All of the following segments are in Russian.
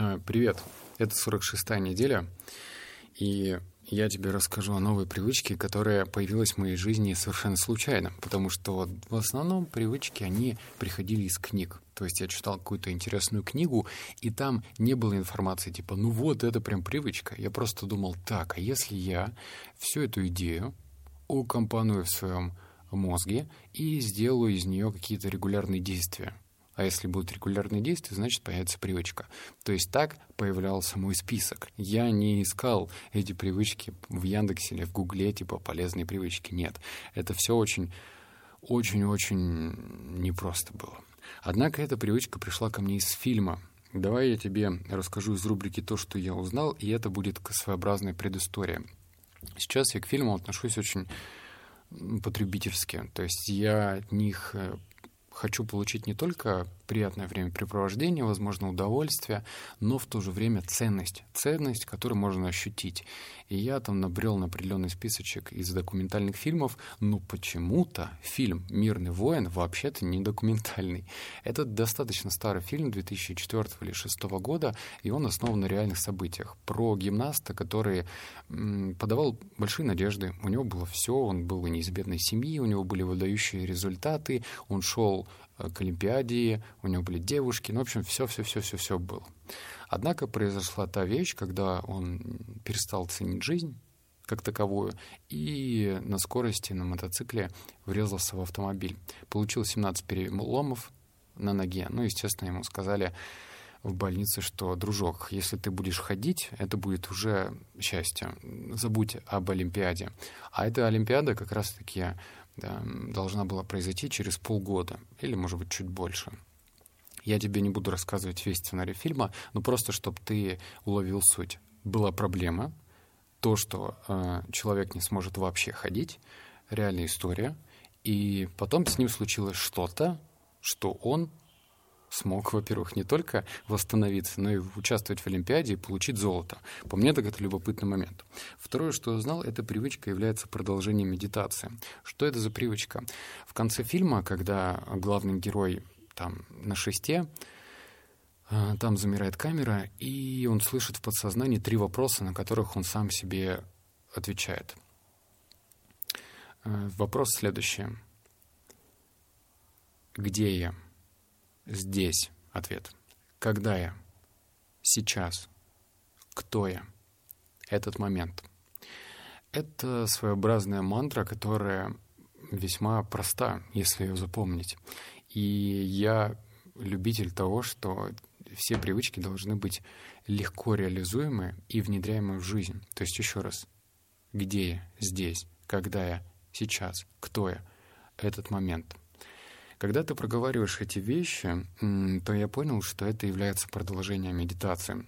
А, привет, это 46-я неделя, и я тебе расскажу о новой привычке, которая появилась в моей жизни совершенно случайно, потому что в основном привычки, они приходили из книг. То есть я читал какую-то интересную книгу, и там не было информации типа, ну вот, это прям привычка. Я просто думал, так, а если я всю эту идею укомпоную в своем мозге и сделаю из нее какие-то регулярные действия? А если будут регулярные действия, значит появится привычка. То есть так появлялся мой список. Я не искал эти привычки в Яндексе или в Гугле, типа полезные привычки. Нет. Это все очень, очень-очень непросто было. Однако эта привычка пришла ко мне из фильма. Давай я тебе расскажу из рубрики то, что я узнал, и это будет своеобразная предыстория. Сейчас я к фильмам отношусь очень потребительски. То есть я от них э, хочу получить не только приятное времяпрепровождение, возможно, удовольствие, но в то же время ценность. Ценность, которую можно ощутить. И я там набрел на определенный списочек из документальных фильмов, но почему-то фильм «Мирный воин» вообще-то не документальный. Это достаточно старый фильм 2004 или 2006 года, и он основан на реальных событиях. Про гимнаста, который подавал большие надежды. У него было все, он был не из бедной семьи, у него были выдающие результаты, он шел к Олимпиаде, у него были девушки, ну, в общем, все-все-все-все-все было. Однако произошла та вещь, когда он перестал ценить жизнь как таковую, и на скорости на мотоцикле врезался в автомобиль. Получил 17 переломов на ноге. Ну, естественно, ему сказали в больнице, что, дружок, если ты будешь ходить, это будет уже счастье. Забудь об Олимпиаде. А эта Олимпиада как раз-таки да, должна была произойти через полгода, или, может быть, чуть больше. Я тебе не буду рассказывать весь сценарий фильма, но просто, чтобы ты уловил суть. Была проблема, то, что э, человек не сможет вообще ходить, реальная история, и потом с ним случилось что-то, что он смог, во-первых, не только восстановиться, но и участвовать в Олимпиаде и получить золото. По мне, так это любопытный момент. Второе, что я знал, эта привычка является продолжением медитации. Что это за привычка? В конце фильма, когда главный герой там на шесте, а, там замирает камера, и он слышит в подсознании три вопроса, на которых он сам себе отвечает. А, вопрос следующий. Где я? Здесь. Ответ. Когда я? Сейчас. Кто я? Этот момент. Это своеобразная мантра, которая весьма проста, если ее запомнить. И я любитель того, что все привычки должны быть легко реализуемы и внедряемы в жизнь. То есть еще раз, где я, здесь, когда я, сейчас, кто я, этот момент. Когда ты проговариваешь эти вещи, то я понял, что это является продолжением медитации.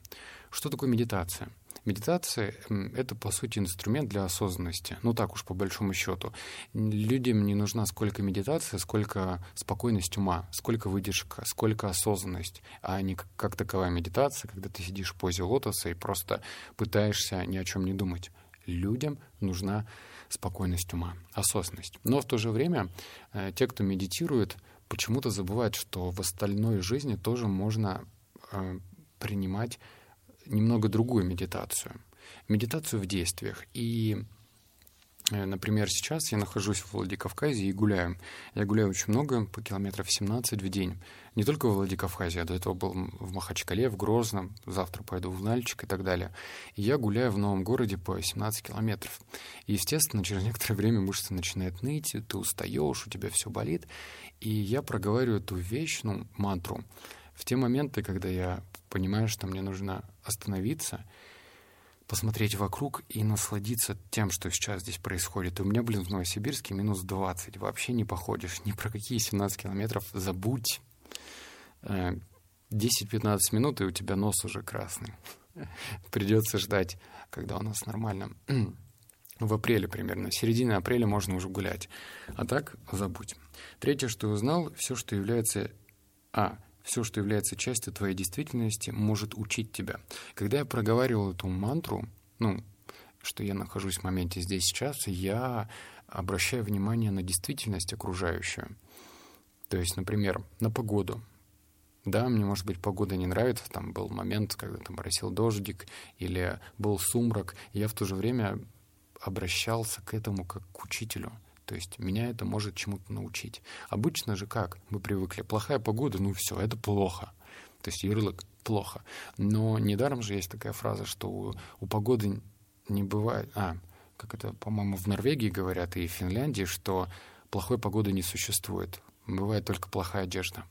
Что такое медитация? Медитация — это, по сути, инструмент для осознанности. Ну, так уж, по большому счету. Людям не нужна сколько медитация, сколько спокойность ума, сколько выдержка, сколько осознанность, а не как таковая медитация, когда ты сидишь в позе лотоса и просто пытаешься ни о чем не думать. Людям нужна спокойность ума, осознанность. Но в то же время э, те, кто медитирует, почему-то забывают, что в остальной жизни тоже можно э, принимать немного другую медитацию. Медитацию в действиях. И, например, сейчас я нахожусь в Владикавказе и гуляю. Я гуляю очень много, по километров 17 в день. Не только в Владикавказе, я до этого был в Махачкале, в Грозном, завтра пойду в Нальчик и так далее. И я гуляю в новом городе по 17 километров. И, естественно, через некоторое время мышцы начинают ныть, ты устаешь, у тебя все болит. И я проговариваю эту вещь, ну, мантру, в те моменты, когда я понимаю, что мне нужно остановиться, посмотреть вокруг и насладиться тем, что сейчас здесь происходит. И у меня, блин, в Новосибирске минус 20. Вообще не походишь. Ни про какие 17 километров. Забудь. 10-15 э, минут, и у тебя нос уже красный. Придется ждать, когда у нас нормально. В апреле примерно. В середине апреля можно уже гулять. А так забудь. Третье, что я узнал, все, что является... А, все, что является частью твоей действительности, может учить тебя. Когда я проговаривал эту мантру, ну, что я нахожусь в моменте здесь сейчас, я обращаю внимание на действительность окружающую. То есть, например, на погоду. Да, мне, может быть, погода не нравится, там был момент, когда там моросил дождик или был сумрак, я в то же время обращался к этому как к учителю. То есть меня это может чему-то научить. Обычно же как? Мы привыкли. Плохая погода, ну все, это плохо. То есть ярлык плохо. Но недаром же есть такая фраза, что у, у погоды не бывает... А, как это, по-моему, в Норвегии говорят и в Финляндии, что плохой погоды не существует. Бывает только плохая одежда.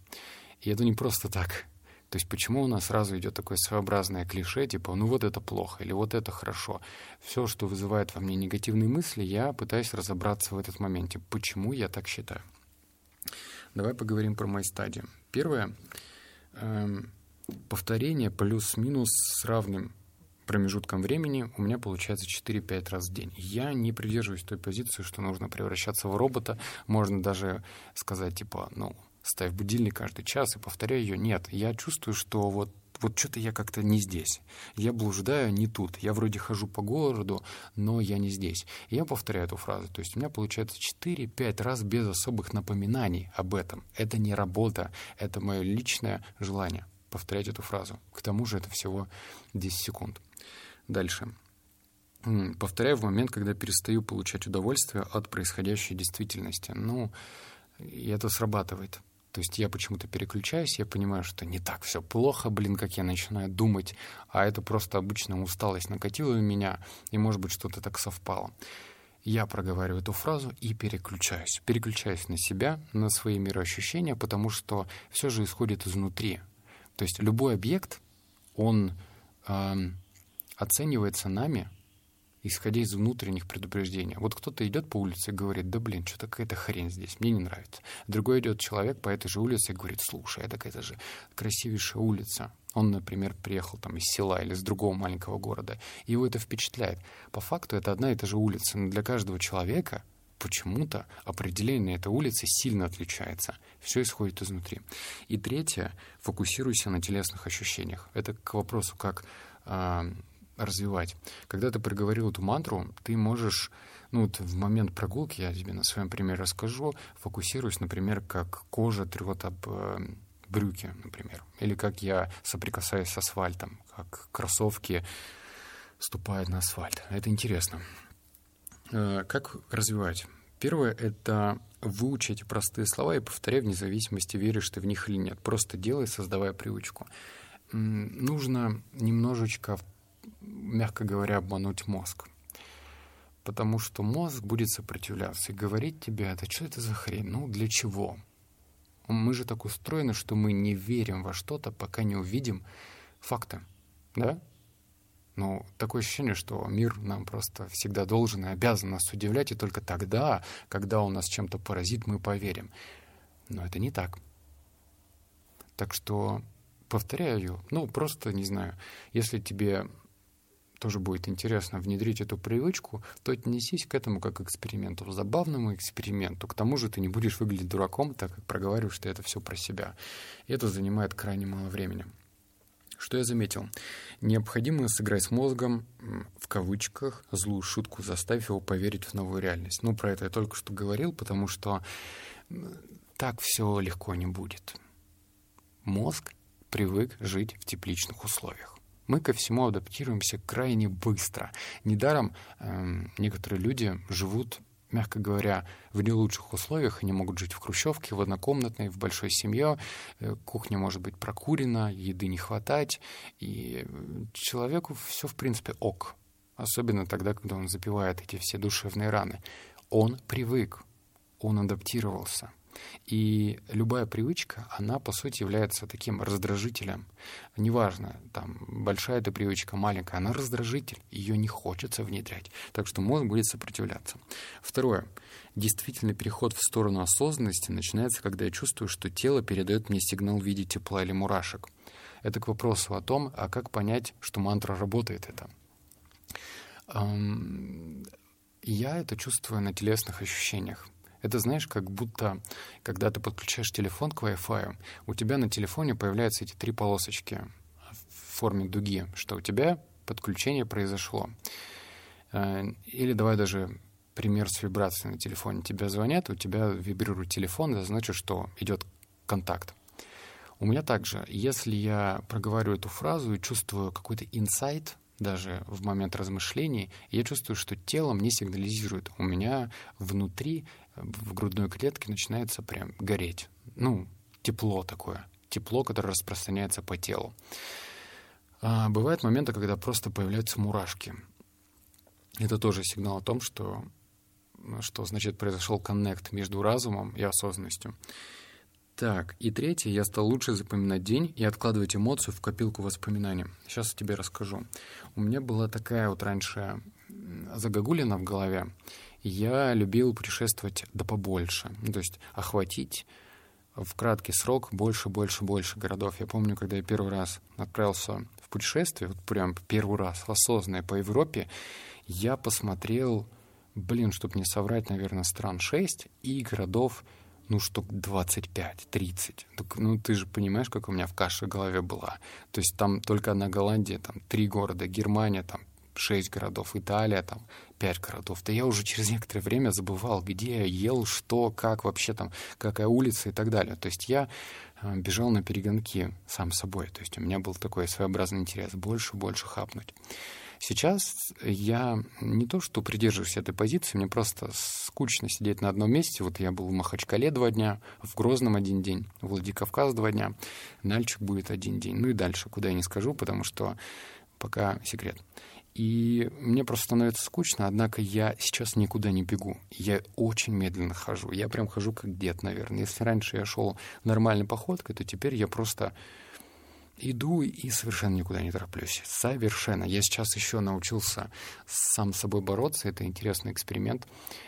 И это не просто так. То есть почему у нас сразу идет такое своеобразное клише, типа, ну вот это плохо или вот это хорошо. Все, что вызывает во мне негативные мысли, я пытаюсь разобраться в этот моменте. Почему я так считаю? Давай поговорим про мои стадии. Первое. Эм, повторение плюс-минус с равным промежутком времени у меня получается 4-5 раз в день. Я не придерживаюсь той позиции, что нужно превращаться в робота. Можно даже сказать, типа, ну, ставь будильник каждый час и повторяй ее. Нет, я чувствую, что вот вот что-то я как-то не здесь. Я блуждаю не тут. Я вроде хожу по городу, но я не здесь. И я повторяю эту фразу. То есть у меня получается 4-5 раз без особых напоминаний об этом. Это не работа, это мое личное желание повторять эту фразу. К тому же это всего 10 секунд. Дальше. Повторяю в момент, когда перестаю получать удовольствие от происходящей действительности. Ну, и это срабатывает. То есть я почему-то переключаюсь, я понимаю, что не так все плохо, блин, как я начинаю думать, а это просто обычная усталость накатила на меня, и, может быть, что-то так совпало. Я проговариваю эту фразу и переключаюсь. Переключаюсь на себя, на свои мироощущения, потому что все же исходит изнутри. То есть любой объект, он э, оценивается нами исходя из внутренних предупреждений. Вот кто-то идет по улице и говорит, да блин, что-то какая-то хрень здесь, мне не нравится. Другой идет человек по этой же улице и говорит, слушай, это какая-то же красивейшая улица. Он, например, приехал там из села или из другого маленького города, и его это впечатляет. По факту это одна и та же улица, но для каждого человека почему-то определение этой улицы сильно отличается. Все исходит изнутри. И третье, фокусируйся на телесных ощущениях. Это к вопросу, как э, развивать. Когда ты проговорил эту мантру, ты можешь, ну вот в момент прогулки, я тебе на своем примере расскажу, фокусируюсь, например, как кожа трет об э, брюки, например, или как я соприкасаюсь с асфальтом, как кроссовки ступают на асфальт. Это интересно. Э, как развивать? Первое — это выучить простые слова и повторяй вне зависимости, веришь ты в них или нет. Просто делай, создавая привычку. Нужно немножечко мягко говоря, обмануть мозг. Потому что мозг будет сопротивляться и говорить тебе, это что это за хрень? Ну, для чего? Мы же так устроены, что мы не верим во что-то, пока не увидим факты. Да? Но такое ощущение, что мир нам просто всегда должен и обязан нас удивлять, и только тогда, когда он нас чем-то поразит, мы поверим. Но это не так. Так что повторяю, ну, просто, не знаю, если тебе тоже будет интересно внедрить эту привычку, то отнесись к этому как к эксперименту, забавному эксперименту. К тому же ты не будешь выглядеть дураком, так как проговариваешь, что это все про себя. И это занимает крайне мало времени. Что я заметил? Необходимо сыграть с мозгом, в кавычках, злую шутку, заставив его поверить в новую реальность. Ну, про это я только что говорил, потому что так все легко не будет. Мозг привык жить в тепличных условиях мы ко всему адаптируемся крайне быстро. Недаром э, некоторые люди живут мягко говоря, в не лучших условиях. Они могут жить в хрущевке, в однокомнатной, в большой семье. Э, кухня может быть прокурена, еды не хватать. И человеку все, в принципе, ок. Особенно тогда, когда он запивает эти все душевные раны. Он привык, он адаптировался. И любая привычка, она, по сути, является таким раздражителем. Неважно, там, большая эта привычка, маленькая, она раздражитель, ее не хочется внедрять. Так что мозг будет сопротивляться. Второе. Действительный переход в сторону осознанности начинается, когда я чувствую, что тело передает мне сигнал в виде тепла или мурашек. Это к вопросу о том, а как понять, что мантра работает это. Я это чувствую на телесных ощущениях. Это знаешь, как будто, когда ты подключаешь телефон к Wi-Fi, у тебя на телефоне появляются эти три полосочки в форме дуги, что у тебя подключение произошло. Э, или давай даже пример с вибрацией на телефоне. Тебя звонят, у тебя вибрирует телефон, это значит, что идет контакт. У меня также, если я проговариваю эту фразу и чувствую какой-то инсайт, даже в момент размышлений, я чувствую, что тело мне сигнализирует. У меня внутри, в грудной клетке начинается прям гореть. Ну, тепло такое. Тепло, которое распространяется по телу. А бывают моменты, когда просто появляются мурашки. Это тоже сигнал о том, что, что значит произошел коннект между разумом и осознанностью. Так, и третье, я стал лучше запоминать день и откладывать эмоцию в копилку воспоминаний. Сейчас тебе расскажу. У меня была такая вот раньше загогулина в голове. Я любил путешествовать да побольше. Ну, то есть охватить в краткий срок больше, больше, больше городов. Я помню, когда я первый раз отправился в путешествие, вот прям первый раз, осознанное по Европе, я посмотрел, блин, чтобы не соврать, наверное, стран 6 и городов ну, штук 25-30. Ну, ты же понимаешь, как у меня в каше в голове была. То есть там только одна Голландия, там три города, Германия, там шесть городов, Италия, там пять городов. Да я уже через некоторое время забывал, где я ел, что, как вообще там, какая улица и так далее. То есть я э, бежал на перегонки сам собой. То есть у меня был такой своеобразный интерес больше, больше хапнуть. Сейчас я не то что придерживаюсь этой позиции, мне просто скучно сидеть на одном месте. Вот я был в Махачкале два дня, в Грозном один день, в Владикавказ два дня, Нальчик будет один день. Ну и дальше, куда я не скажу, потому что пока секрет. И мне просто становится скучно, однако я сейчас никуда не бегу. Я очень медленно хожу. Я прям хожу как дед, наверное. Если раньше я шел нормальной походкой, то теперь я просто иду и совершенно никуда не тороплюсь. Совершенно. Я сейчас еще научился сам с собой бороться. Это интересный эксперимент.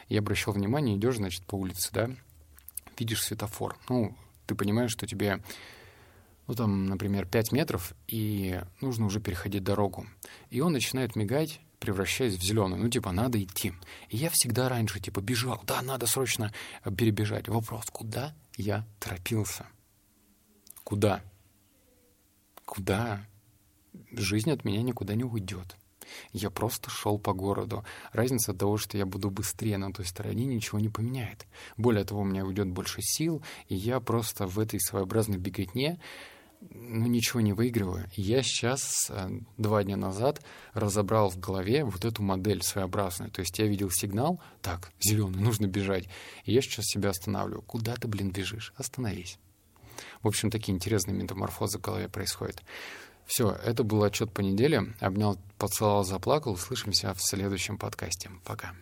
Я обращал внимание, идешь, значит, по улице, да, видишь светофор. Ну, ты понимаешь, что тебе, ну, там, например, 5 метров, и нужно уже переходить дорогу. И он начинает мигать, превращаясь в зеленую. Ну, типа, надо идти. И я всегда раньше, типа, бежал. Да, надо срочно перебежать. Вопрос, куда я торопился? Куда? Куда? Жизнь от меня никуда не уйдет. Я просто шел по городу. Разница от того, что я буду быстрее на той стороне, ничего не поменяет. Более того, у меня уйдет больше сил, и я просто в этой своеобразной беготне ну, ничего не выигрываю. Я сейчас, э, два дня назад, разобрал в голове вот эту модель своеобразную. То есть я видел сигнал, так, зеленый, нужно бежать. И я сейчас себя останавливаю. Куда ты, блин, бежишь? Остановись. В общем, такие интересные метаморфозы в голове происходят. Все, это был отчет по неделе. Обнял, поцеловал, заплакал. Услышимся в следующем подкасте. Пока.